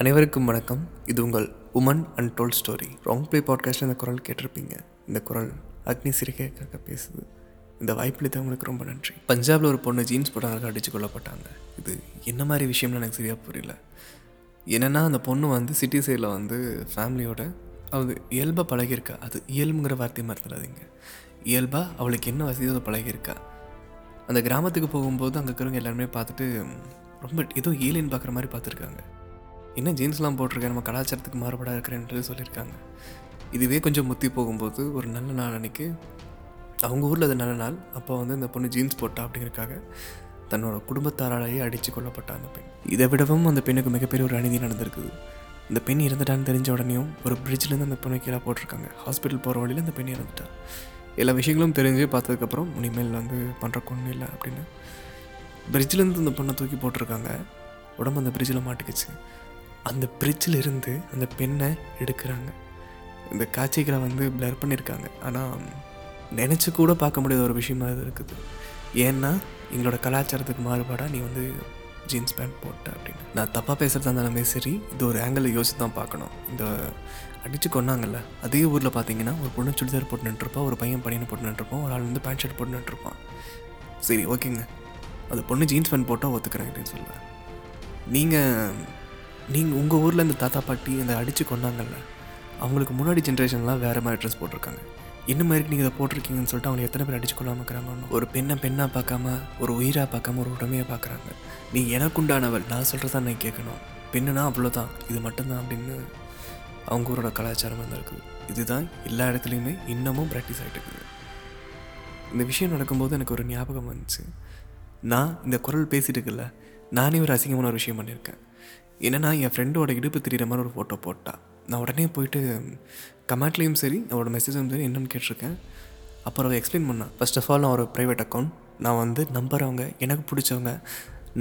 அனைவருக்கும் வணக்கம். இது உங்கள் உமன் அண்ட் டோல் ஸ்டோரி. ராங் ப்ளே பாட்காஸ்ட்டில் இந்த குரல் கேட்டிருப்பீங்க. இந்த குரல் அக்னி சிறுகைக்காக பேசுது. இந்த வாய்ப்பு உங்களுக்கு ரொம்ப நன்றி. பஞ்சாபில் ஒரு பொண்ணு ஜீன்ஸ் போட்டாங்க அடித்து கொல்லப்பட்டாங்க இது என்ன மாதிரி விஷயம்னு எனக்கு சரியாக புரியல. என்னென்னா அந்த பொண்ணு வந்து சிட்டி சைடில் வந்து ஃபேமிலியோட அது இயல்பாக பழகியிருக்கா. அது இயல்புங்கிற வார்த்தையை மறந்துடாதீங்க. இயல்பாக அவளுக்கு என்ன வசதியோ அதை பழகியிருக்கா. அந்த கிராமத்துக்கு போகும்போது அங்கே இருக்கிறவங்க எல்லாருமே பார்த்துட்டு ரொம்ப ஏதோ ஏலியன் பார்க்குற மாதிரி பார்த்துருக்காங்க. என்ன ஜீன்ஸ்லாம் போட்டிருக்கேன் நம்ம கலாச்சாரத்துக்கு மாறுபடாக இருக்கிறேன்றது சொல்லியிருக்காங்க. இதுவே கொஞ்சம் முத்தி போகும்போது ஒரு நல்ல நாள் அன்னைக்கு அவங்க ஊரில் அது நல்ல நாள் அப்போ வந்து இந்த பொண்ணு ஜீன்ஸ் போட்டா அப்படிங்கிறக்காக தன்னோட குடும்பத்தாராலேயே அடித்து கொல்லப்பட்ட அந்த பெண். இதை விடவும் அந்த பெண்ணுக்கு மிகப்பெரிய ஒரு அநீதி நடந்திருக்குது. இந்த பெண் இறந்துட்டான்னு தெரிஞ்ச உடனேயும் ஒரு பிரிட்ஜ்லேருந்து அந்த பொண்ணு கீழே போட்டிருக்காங்க. ஹாஸ்பிட்டல் போகிற வழியில் அந்த பெண் இறந்துட்டா. எல்லா விஷயங்களும் தெரிஞ்சு பார்த்ததுக்கப்புறம் இனிமேல் வந்து பண்ணுற கொண்டு இல்லை அப்படின்னு பிரிட்ஜ்லேருந்து அந்த பொண்ணை தூக்கி போட்டிருக்காங்க. உடம்பு அந்த பிரிட்ஜில் மாட்டிக்கிச்சு. அந்த பிரிட்ஜில் இருந்து அந்த பெண்ணை எடுக்கிறாங்க. இந்த காட்சிகளை வந்து பிளர் பண்ணியிருக்காங்க. ஆனால் நினச்சி கூட பார்க்க முடியாத ஒரு விஷயமா இது இருக்குது. ஏன்னா எங்களோட கலாச்சாரத்துக்கு மாறுபாடாக நீ வந்து ஜீன்ஸ் பேண்ட் போட்ட அப்படின்னு. நான் தப்பாக பேசுகிறதா இருந்தாலுமே சரி இது ஒரு ஆங்கிளில் யோசித்து தான் பார்க்கணும். இந்த அடித்து கொன்னாங்கல்ல அதே ஊரில் பார்த்தீங்கன்னா ஒரு பொண்ணு சுடிதார் போட்டு நின்றுருப்பான் ஒரு பையன் பையனை போட்டு நின்றுருப்பான் ஒரு ஆள் வந்து பேண்ட் ஷர்ட் போட்டு நின்றுருப்பான். சரி ஓகேங்க. அந்த பொண்ணு ஜீன்ஸ் பேண்ட் போட்டால் ஒத்துக்கிறேன் அப்படின்னு சொல்லுவேன் நீங்கள் நீங்கள் உங்கள் ஊரில் இந்த தாத்தா பாட்டி இந்த அடித்து கொண்டாங்கல்ல அவங்களுக்கு முன்னாடி ஜென்ரேஷன்லாம் வேறு மாதிரி ட்ரெஸ் போட்டிருக்காங்க. என்ன மாதிரி நீங்கள் இதை போட்டிருக்கீங்கன்னு சொல்லிட்டு அவங்க எத்தனை பேர் அடிச்சு கொள்ளாமல் இருக்கிறாங்க? ஒரு பெண்ணை பெண்ணாக பார்க்காம ஒரு உயிராக பார்க்காம ஒரு உடமையாக பார்க்குறாங்க. நீ எனக்குண்டானவள் நான் சொல்கிறதா நான் கேட்கணும். பெண்ணுனா அவ்வளோதான் இது மட்டும்தான் அப்படின்னு அவங்க ஊரோட கலாச்சாரம் தான் இருக்குது இதுதான் எல்லா இடத்துலையுமே இன்னமும் ப்ராக்டிஸ் ஆகிட்டு இருக்குது. இந்த விஷயம் நடக்கும்போது எனக்கு ஒரு ஞாபகம் வந்துச்சு. நான் இந்த குரல் பேசிட்டு இருக்குல்ல நானே ஒரு அசிங்கமான ஒரு விஷயம் பண்ணியிருக்கேன். என்னென்னா என் ஃப்ரெண்டோட இடுப்பு தெரியிற மாதிரி ஒரு ஃபோட்டோ போட்டா. நான் உடனே போயிட்டு கமெண்ட்லேயும் சரி அவரோட மெசேஜும் சரி என்னென்னு கேட்டிருக்கேன். அப்புறம் அவள் எக்ஸ்பிளைன் பண்ணான் ஃபர்ஸ்ட் ஆஃப் ஆல் நான் ஒரு ப்ரைவேட் அக்கௌண்ட் நான் வந்து நம்புறவங்க எனக்கு பிடிச்சவங்க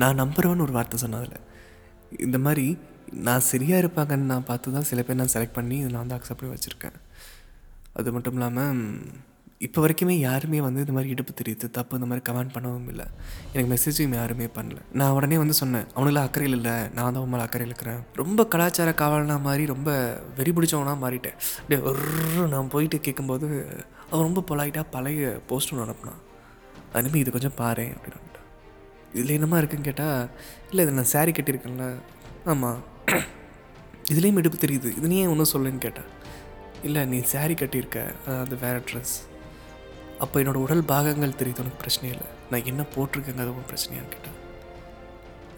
நான் நம்புறவன்னு ஒரு வார்த்தை சொன்னதில்ல இந்த மாதிரி நான் சரியாக இருப்பாங்கன்னு நான் பார்த்து தான் சில பேர் நான் செலக்ட் பண்ணி நான் வந்து அக்செப்ட் பண்ணி வச்சுருக்கேன். அது மட்டும் இல்லாமல் இப்போ வரைக்குமே யாருமே வந்து இந்த மாதிரி இடுப்பு தெரியுது தப்பு இந்த மாதிரி கமெண்ட் பண்ணவும் இல்லை. எனக்கு மெசேஜும் யாருமே பண்ணல. நான் உடனே வந்து சொன்னேன் அவனுக்குலாம் அக்கறையில் இல்லை நான் தான் உண்மையில அக்கறையில் இருக்கிறேன் ரொம்ப கலாச்சார காவலனா மாதிரி ரொம்ப வெறி பிடிச்சவனா மாறிட்டேன். அப்படியே ஒரு நான் போயிட்டு கேட்கும்போது அவன் ரொம்ப பொலாயிட்டாக பழைய போஸ்ட் ஒன்று அனுப்புனான் அனுப்பி இது கொஞ்சம் பாரு அப்படின்னு இதில் என்னமா இருக்குன்னு கேட்டால் இல்லை இது நான் saree கட்டியிருக்கேன்ல. ஆமாம் இதுலேயும் இடுப்பு தெரியுது இது ஒன்றும் சொல்லுன்னு கேட்டேன் இல்லை நீ saree கட்டியிருக்க அது வேறு ட்ரெஸ் அப்போ என்னோடய உடல் பாகங்கள் தெரியுது உனக்கு பிரச்சனை இல்லை. நான் என்ன போட்டிருக்கேங்க அது உனக்கு பிரச்சனையான்னு கேட்டேன்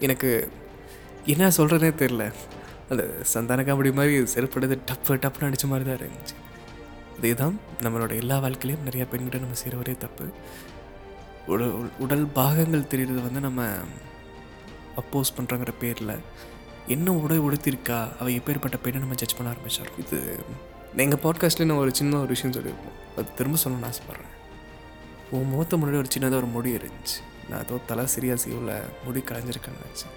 எனக்கு என்ன சொல்கிறதே தெரில அந்த சந்தான காமெடி மாதிரி செருப்படுது டப்பு டப்புன்னு அடித்த மாதிரி தான் இருந்துச்சு. இதுதான் நம்மளோட எல்லா வாழ்க்கையிலையும் நிறையா பெண்கிட்ட நம்ம செய்கிற ஒரே தப்பு. உடல் உடல் பாகங்கள் தெரியுறது வந்து நம்ம அப்போஸ் பண்ணுறங்கிற பேரில் என்ன உடை உடுத்திருக்கா அவள் எப்பேற்பட்ட பெண்ணை நம்ம ஜட்ஜ் பண்ண ஆரம்பித்தார் இது எங்கள் பாட்காஸ்ட்டில் நான் ஒரு சின்ன ஒரு விஷயம் சொல்லியிருப்போம். அது திரும்ப சொல்லணும்னு ஆசைப்பட்றேன். உன் முகத்தை முன்னாடி ஒரு சின்னதாக ஒரு முடி இருந்துச்சு. நான் ஏதோ தலை சரியாக சீவில் முடி கலைஞ்சிருக்கேன்னு நினச்சேன்.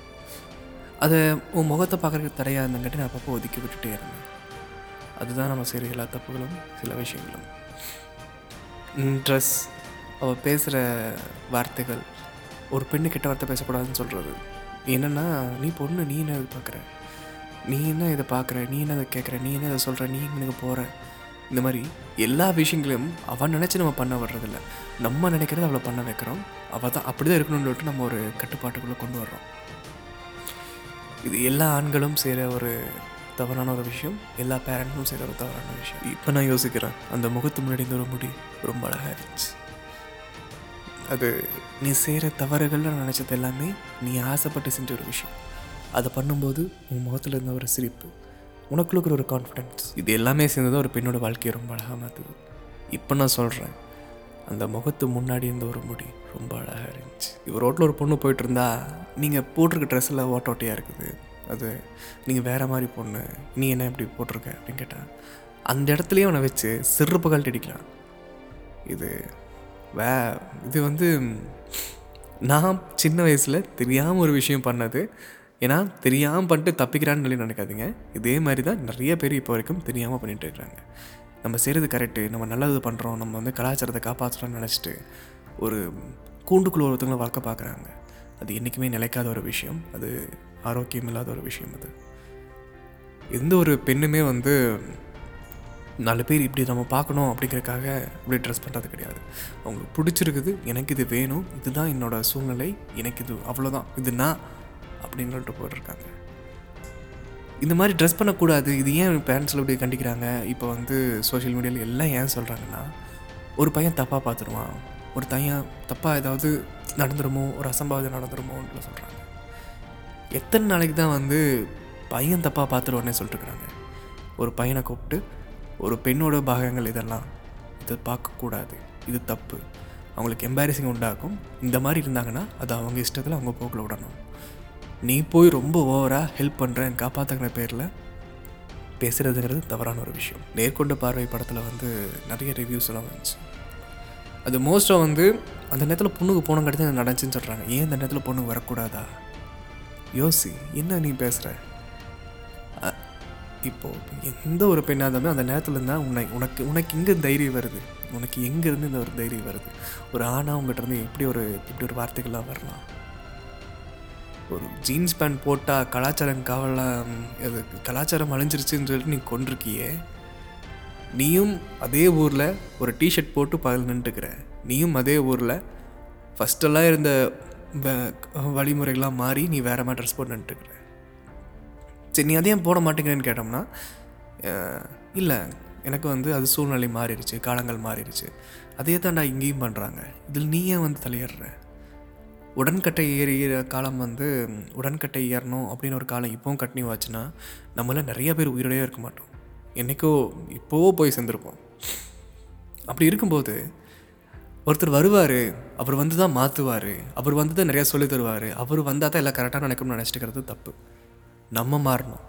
அதை உன் முகத்தை பார்க்குறதுக்கு தடையாக இருந்தங்காட்டி நான் அப்பப்போ ஒதுக்கி விட்டுட்டே இருந்தேன். அதுதான் நம்ம செய்கிற எல்லா தப்புகளும் சில விஷயங்களும். ட்ரெஸ் அவள் பேசுகிற வார்த்தைகள் ஒரு பெண்ணு கெட்ட வார்த்தை பேசக்கூடாதுன்னு சொல்கிறது என்னென்னா நீ பொண்ணு நீ என்ன பார்க்குற நீ என்ன இதை பார்க்குற? நீ என்ன இதை கேட்குற? நீ என்ன இதை சொல்கிற நீ எனக்கு போகிற இந்த மாதிரி எல்லா விஷயங்களையும் அவன் நினச்சி நம்ம பண்ண வர்றதில்ல. நம்ம நினைக்கிறத அவளை பண்ண வைக்கிறோம். அவள் தான் அப்படி தான் இருக்கணும்னு சொல்லிட்டு நம்ம ஒரு கட்டுப்பாட்டுக்குள்ளே கொண்டு வர்றோம். இது எல்லா ஆண்களும் செய்கிற ஒரு தவறான ஒரு விஷயம். எல்லா பேரண்ட்ஸும் செய்கிற ஒரு தவறான விஷயம். இப்போ நான் யோசிக்கிறேன். அந்த முகத்து முன்னாடி இருந்த ஒரு முடி ரொம்ப அழகாக இருந்துச்சு. அது நீ செய்கிற தவறுகள்னு நான் நினச்சது எல்லாமே நீ ஆசைப்பட்டு செஞ்ச ஒரு விஷயம். அதை பண்ணும்போது உன் முகத்தில் இருந்த ஒரு சிரிப்பு உனக்குள்ள இருக்கிற ஒரு கான்ஃபிடென்ஸ் இது எல்லாமே சேர்ந்து தான் ஒரு பெண்ணோட வாழ்க்கையை ரொம்ப அழகாக மாற்றுது இப்போ நான் சொல்கிறேன் அந்த முகத்து முன்னாடி இருந்த ஒரு முடி ரொம்ப அழகாக இருந்துச்சு. இவர் ரோட்டில் ஒரு பொண்ணு போயிட்டு இருந்தா நீங்கள் போட்டிருக்க ட்ரெஸ்ஸில் ஓட்ட ஓட்டையாக இருக்குது. அது நீங்கள் வேறு மாதிரி பொண்ணு நீ என்ன இப்படி போட்டிருக்க அப்படின்னு கேட்டால் அந்த இடத்துலையும் அவனை வச்சு சிறுப்பு கழட்டி அடிக்கலாம் இது வே இது வந்து நான் சின்ன வயசில் தெரியாமல் ஒரு விஷயம் பண்ணது ஏன்னா தெரியாமல் பண்ணிட்டு தப்பிக்கிறான்னு சொல்லி நினைக்காதீங்க. இதே மாதிரி தான் நிறைய பேர் இப்போ வரைக்கும் தெரியாமல் பண்ணிட்டு இருக்கிறாங்க நம்ம செய்கிறது கரெக்டு நம்ம நல்லது பண்ணுறோம் நம்ம வந்து கலாச்சாரத்தை காப்பாற்றுறோம்னு நினச்சிட்டு ஒரு கூண்டுக்குள்ள ஒருத்தவங்களை வளர்க்க பார்க்குறாங்க. அது என்றைக்குமே நிலைக்காத ஒரு விஷயம். அது ஆரோக்கியம் இல்லாத ஒரு விஷயம் அது. எந்த ஒரு பெண்ணுமே வந்து நாலு பேர் இப்படி நம்ம பார்க்கணும் அப்படிங்கிறதுக்காக இப்படி ட்ரெஸ் பண்ணுறது கிடையாது. அவங்களுக்கு பிடிச்சிருக்குது எனக்கு இது வேணும் இதுதான் என்னோடய சூழ்நிலை எனக்கு இது அவ்வளோதான் இது நான் அப்படின்னு சொல்லிட்டு போட்டிருக்காங்க. இந்த மாதிரி ட்ரெஸ் பண்ணக்கூடாது இது ஏன் பேரண்ட்ஸில் இப்படி கண்டிக்கிறாங்க? இப்போ வந்து சோஷியல் மீடியாவில் எல்லாம் ஏன் சொல்கிறாங்கன்னா ஒரு பையன் தப்பாக பார்த்துருவான். ஒரு பையன் தப்பாக ஏதாவது நடந்துருமோ ஒரு அசம்பாவிதம் நடந்துருமோன்னு சொல்கிறாங்க எத்தனை நாளைக்கு தான் வந்து பையன் தப்பாக பார்த்துருவானே சொல்லிட்டுருக்குறாங்க. ஒரு பையனை கூப்பிட்டு ஒரு பெண்ணோட பாகங்கள் இதெல்லாம் இதை பார்க்கக்கூடாது இது தப்பு. அவங்களுக்கு எம்பாரசிங் உண்டாக்கும். இந்த மாதிரி இருந்தாங்கன்னா அது அவங்க இஷ்டத்தில் அவங்க போக்கில் விடணும். நீ போய் ரொம்ப ஓவராக ஹெல்ப் பண்ணுறேன் காப்பாற்றுக்கிற பேரில் பேசுகிறதுங்கிறது தவறான ஒரு விஷயம். நேர்கொண்ட பார்வை படத்தில் வந்து நிறைய ரிவ்யூஸ் எல்லாம் வந்துச்சு. அது மோஸ்ட்டாக வந்து அந்த நேரத்தில் பொண்ணுக்கு போன கட்டி நடந்துச்சுன்னு சொல்கிறாங்க ஏன் அந்த நேரத்தில் பொண்ணு வரக்கூடாதா? யோசி என்ன நீ பேசுகிற இப்போது எந்த ஒரு பெண்ணாதமே அந்த நேரத்தில் இருந்தால் உன்னை உனக்கு உனக்கு எங்கே தைரியம் வருது. உனக்கு எங்கேருந்து இந்த ஒரு தைரியம் வருது? ஒரு ஆணாக உங்கள்கிட்ட இருந்து எப்படி ஒரு இப்படி ஒரு வார்த்தைகள்லாம் வரலாம்? ஒரு ஜீன்ஸ் பேண்ட் போட்டால் கலாச்சாரம் காவலாம் அது கலாச்சாரம் அழிஞ்சிருச்சுன்னு சொல்லிட்டு நீ கொண்டிருக்கியே நீயும் அதே ஊரில் ஒரு டிஷர்ட் போட்டு பகல் நின்றுக்கிற. நீயும் அதே ஊரில் ஃபஸ்ட்டெல்லாம் இருந்த வழிமுறைகள்லாம் மாறி நீ வேறு மாதிரி ட்ரெஸ் போட்டு நின்றுக்கிற. சரி நீ அதையும் போட மாட்டேங்கிறேன்னு கேட்டோம்னா இல்லை எனக்கு வந்து அது சூழ்நிலை மாறிடுச்சு காலங்கள் மாறிடுச்சு. அதே தான்டா இங்கேயும் பண்ணுறாங்க இதில் நீ ஏன் வந்து தலையிடுற? உடன்கட்டை ஏறிகிற காலம் வந்து உடன்கட்டை ஏறணும் அப்படின்னு ஒரு காலம் இப்போவும் கட்டினி வாச்சுன்னா நம்மள நிறைய பேர் உயிரோடையே இருக்க மாட்டோம். என்றைக்கோ இப்போவோ போய் சேர்ந்துருப்போம். அப்படி இருக்கும்போது ஒருத்தர் வருவார் அவர் வந்து தான் மாற்றுவார் அவர் வந்து தான் நிறையா சொல்லி தருவார் அவர் வந்தால் தான் எல்லாம் கரெக்டாக நடக்கும்னு நினச்சிட்டுக்கிறது தப்பு. நம்ம மாறணும்.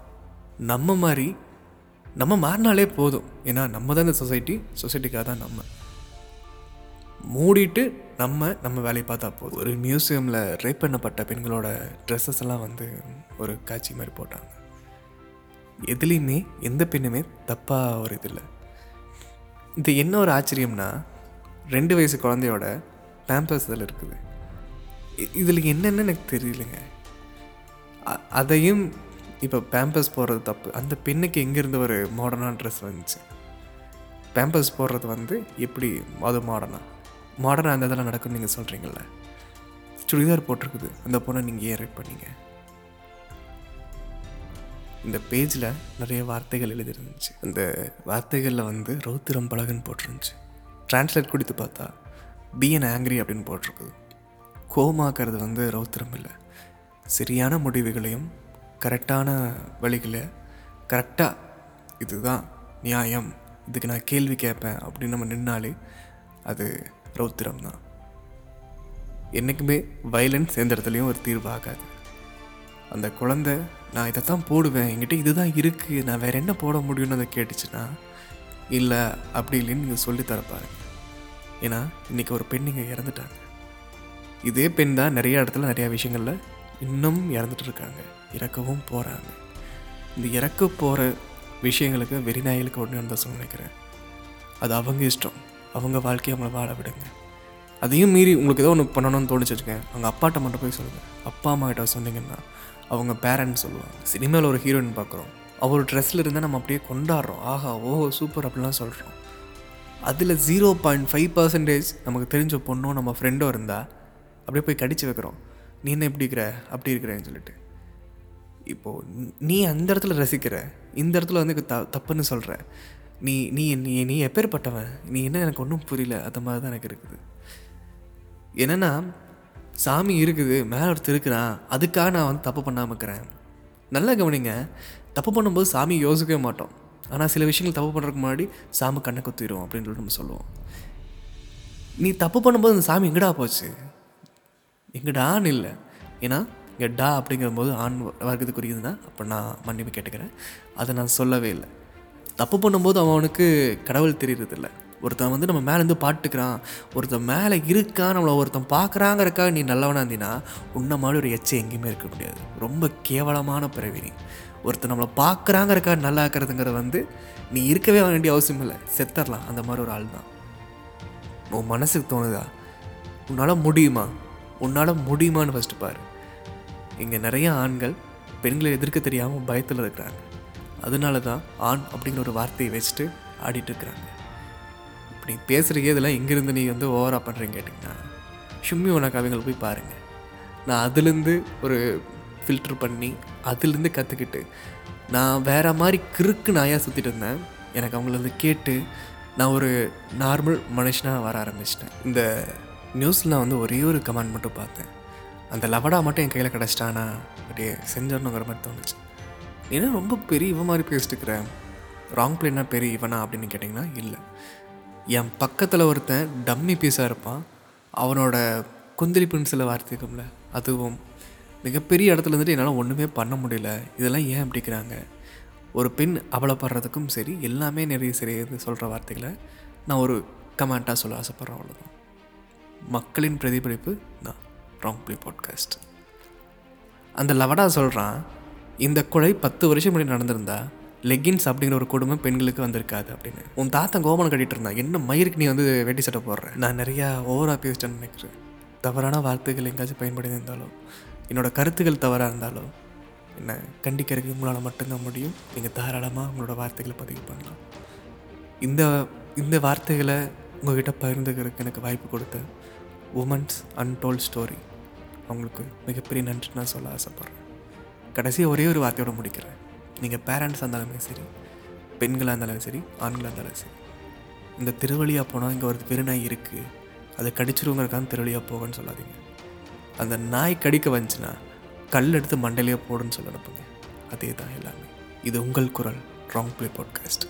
நம்ம மாதிரி நம்ம மாறினாலே போதும். ஏன்னா நம்ம தான் இந்த சொசைட்டி சொசைட்டிக்காக தான் நம்ம. மூடிட்டு நம்ம நம்ம வேலையை பார்த்தா போதும். ஒரு மியூசியமில் ரேப் பண்ணப்பட்ட பெண்களோட ட்ரெஸ்ஸஸ் எல்லாம் வந்து ஒரு காட்சி மாதிரி போட்டாங்க. எதுலேயுமே எந்த பெண்ணுமே தப்பாக ஒரு இது இல்லை. இது என்ன ஒரு ஆச்சரியம்னா ரெண்டு வயசு குழந்தையோட பேம்பர்ஸ் இதில் இருக்குது. இதில் என்னென்னு எனக்கு தெரியலங்க. அதையும் இப்போ பேம்பர்ஸ் போடுறது தப்பு. அந்த பெண்ணுக்கு எங்கேருந்து ஒரு மாடர்னான ட்ரெஸ் வந்துச்சு? பேம்பர்ஸ் போடுறது வந்து எப்படி அது மாடர்னா மாடர்னாக அந்த இதெல்லாம் நடக்கும்னு நீங்கள் சொல்கிறீங்கள சுடிதார் போட்டிருக்குது. அந்த பொண்ணை நீங்கள் ஏன் ரேட் பண்ணீங்க? இந்த பேஜில் நிறைய வார்த்தைகள் எழுதிருந்துச்சு. அந்த வார்த்தைகளில் வந்து ரௌத்திரம் பழகுன்னு போட்டிருந்துச்சு. ட்ரான்ஸ்லேட் குடித்து பார்த்தா பிஎன் ஆங்கிரி அப்படின்னு போட்டிருக்குது. கோமாக்கிறது வந்து ரௌத்திரம் இல்லை. சரியான முடிவுகளையும் கரெக்டான வழிகளை கரெக்டாக இதுதான் நியாயம் இதுக்கு நான் கேள்வி கேட்பேன் அப்படின்னு நம்ம நின்னாலே அது ரௌத்திரம் தான் என்றைக்குமே வயலன்ஸ் எந்த இடத்துலையும் ஒரு தீர்வு ஆகாது. அந்த குழந்தை நான் இதை தான் போடுவேன் என்கிட்ட இதுதான் இருக்குது நான் வேறு என்ன போட முடியும்னு அதை கேட்டுச்சுன்னா இல்லை அப்படி இல்லைன்னு நீங்கள் சொல்லி தரப்பாருங்க ஏன்னா இன்றைக்கி ஒரு பெண் இங்கே இறந்துட்டாங்க. இதே பெண் தான் நிறைய இடத்துல நிறையா விஷயங்களில் இன்னும் இறந்துட்டு இருக்காங்க. இறக்கவும் போகிறாங்க இந்த இறக்க போகிற விஷயங்களுக்கு வெறிநாய்களுக்கு ஒன்று இருந்தால் நினைக்கிறேன். அது அவங்க இஷ்டம். அவங்க வாழ்க்கையை அவங்கள வாழ விடுங்க. அதையும் மீறி உங்களுக்கு ஏதோ ஒன்று பண்ணணும்னு தோணிச்சிருக்கேன் அவங்க அப்பாட்ட மட்டும் போய் சொல்லுங்கள் அப்பா அம்மா கிட்ட சொன்னீங்கன்னா அவங்க பேரண்ட்ஸ் சொல்லுவாங்க. சினிமாவில் ஒரு ஹீரோயின் பார்க்குறோம். அவர் ட்ரெஸ்ஸில் இருந்தால் நம்ம அப்படியே கொண்டாடுறோம். ஆஹா ஓஹோ சூப்பர் அப்படிலாம் சொல்கிறோம் அதில் ஜீரோ பாயிண்ட் ஃபைவ் பர்சன்டேஜ் நமக்கு தெரிஞ்ச பொண்ணும் நம்ம ஃப்ரெண்டும் இருந்தால் அப்படியே போய் கடிச்சு வைக்கிறோம். நீ என்ன எப்படி இருக்கிற? அப்படி இருக்கிறேன்னு சொல்லிட்டு. இப்போது நீ அந்த இடத்துல ரசிக்கிற. இந்த இடத்துல வந்து த தப்புன்னு சொல்கிற நீ நீ நீ நீ எப்பேற்பட்டவன் நீ என்ன எனக்கு ஒன்றும் புரியல? அந்த மாதிரி தான் எனக்கு இருக்குது. என்னென்னா சாமி இருக்குது மேலே ஒருத்தர் இருக்கிறான். அதுக்காக நான் வந்து தப்பு பண்ணாமல் இருக்கிறேன். நல்லா கவனிங்க தப்பு பண்ணும்போது சாமி யோசிக்கவே மாட்டோம். ஆனால் சில விஷயங்கள் தப்பு பண்ணுறதுக்கு முன்னாடி சாமி கண்ணை குத்திடும் அப்படின்னு சொல்லிட்டு நம்ம சொல்லுவோம். நீ தப்பு பண்ணும்போது அந்த சாமி எங்கடா போச்சு? எங்கடான்னு இல்லை. ஏன்னா எங்கடா அப்படிங்கிற போது ஆண் வர்க்கத்துக்குரியதுன்னா அப்போ நான் மன்னிப்பு கேட்டுக்கிறேன். அதை நான் சொல்லவே இல்லை. தப்பு பண்ணும்போது அவனுக்கு கடவுள் தெரியறதில்ல. ஒருத்தன் வந்து நம்ம மேலேருந்து பாட்டுக்கிறான். ஒருத்தன் மேலே இருக்கான் நம்மளை ஒருத்தன் பார்க்குறாங்கிறக்காக நீ நல்லவனாக இருந்தீங்கன்னா உன்ன மாதிரி ஒரு எச்சை எங்கேயுமே இருக்க முடியாது. ரொம்ப கேவலமான பிறவி நீ. ஒருத்தன் நம்மளை பார்க்குறாங்கிறக்காக நல்லா இருக்கிறதுங்கிறது வந்து நீ இருக்கவே வேண்டிய அவசியம் இல்லை. செத்தரலாம் அந்த மாதிரி ஒரு ஆள் தான் உன் மனசுக்கு தோணுதா? உன்னால் முடியுமா? உன்னால் முடியுமான்னு ஃபஸ்ட்டு பாரு. இங்கே நிறைய ஆண்கள் பெண்களை எதிர்க்க தெரியாமல் பயத்தில் இருக்கிறாங்க. அதனால தான் ஆண் அப்படிங்கிற ஒரு வார்த்தையை வச்சுட்டு ஆடிட்டு இருக்கிறாங்க. இப்படி பேசுகிறீங்க இதெல்லாம் எங்கேருந்து நீ வந்து ஓவராக பண்ணுறீங்க கேட்டிங்கன்னா ஷும்மி உன கவிகளை போய் பாருங்கள் நான் அதுலேருந்து ஒரு ஃபில்ட்ரு பண்ணி அதுலேருந்து கற்றுக்கிட்டு நான் வேறு மாதிரி கிறுக்கு நாயாக சுற்றிட்டு இருந்தேன். எனக்கு அவங்கள வந்து கேட்டு நான் ஒரு நார்மல் மனுஷனாக வர ஆரம்பிச்சிட்டேன். இந்த நியூஸில் நான் வந்து ஒரே ஒரு கமெண்ட் மட்டும் பார்த்தேன். அந்த லவடா மட்டும் என் கையில் கிடச்சிட்டானா அப்படியே செஞ்சிடணுங்கிற மாதிரி தோணுச்சு. ஏன்னா ரொம்ப பெரிய இவன் மாதிரி பேசிட்டு இருக்கிறேன் ராங் பிளேனா பெரிய இவனா அப்படின்னு கேட்டிங்கன்னா இல்லை. என் பக்கத்தில் ஒருத்தன் டம்மி பீஸாக இருப்பான். அவனோட குந்தளிப்புன்னு சில வார்த்தை இருக்கும்ல அதுவும் மிகப்பெரிய இடத்துல இருந்துட்டு என்னால் ஒன்றுமே பண்ண முடியல. இதெல்லாம் ஏன் அப்படிக்கிறாங்க ஒரு பெண் அவலப்படுறதுக்கும் சரி எல்லாமே நிறைய சரி சொல்கிற வார்த்தைகளை நான் ஒரு கமெண்ட்டாக சொல்ல ஆசைப்பட்றேன் அவ்வளோதான் மக்களின் பிரதிபலிப்பு தான் ராங் பிளே பாட்காஸ்ட் அந்த லவடா சொல்கிறான் இந்த கொலை பத்து வருஷம் முன்னாடி நடந்திருந்தா லெகின்ஸ் அப்படிங்கிற ஒரு குடும்பம் பெண்களுக்கு வந்திருக்காது அப்படின்னு. உன் தாத்தா கோமனம் கட்டிட்டு இருந்தான் என்ன மயிருக்கு நீ வந்து வேட்டி சட்டை போடுற? நான் நிறையா ஓவராக பேசிட்டேன்னு நினைக்கிறேன். தவறான வார்த்தைகள் எங்கேயாச்சும் பயன்படுத்தி இருந்தாலும் என்னோட கருத்துக்கள் தவறாக இருந்தாலும் என்ன கண்டிக்கிறதுக்கு உங்களால் மட்டும்தான் முடியும். நீங்கள் தாராளமாக உங்களோட வார்த்தைகளை பதிவு பண்ணலாம். இந்த இந்த வார்த்தைகளை உங்ககிட்ட பகிர்ந்துக்கிறதுக்கு எனக்கு வாய்ப்பு கொடுத்த உமன்ஸ் அன்டோல்ட் ஸ்டோரி அவங்களுக்கு மிகப்பெரிய நன்றி நான் சொல்ல ஆசைப்பட்றேன். கடைசியாக ஒரே ஒரு வார்த்தையோட முடிக்கிறேன். நீங்கள் பேரண்ட்ஸாக இருந்தாலுமே சரி பெண்களாக இருந்தாலும் சரி ஆண்களாக இருந்தாலும் சரி இந்த திருவழியாக போனால் இங்கே ஒரு பெருநாய் இருக்குது அதை கடிச்சிருவங்கிறக்கான திருவழியாக போகன்னு சொல்லாதீங்க. அந்த நாய் கடிக்க வந்துச்சுன்னா கல் எடுத்து மண்டையிலேயே போடுன்னு சொல்ல அனுப்புங்க அதே தான் எல்லாமே. இது உங்கள் குரல் ராங் ப்ளே பாட்காஸ்ட்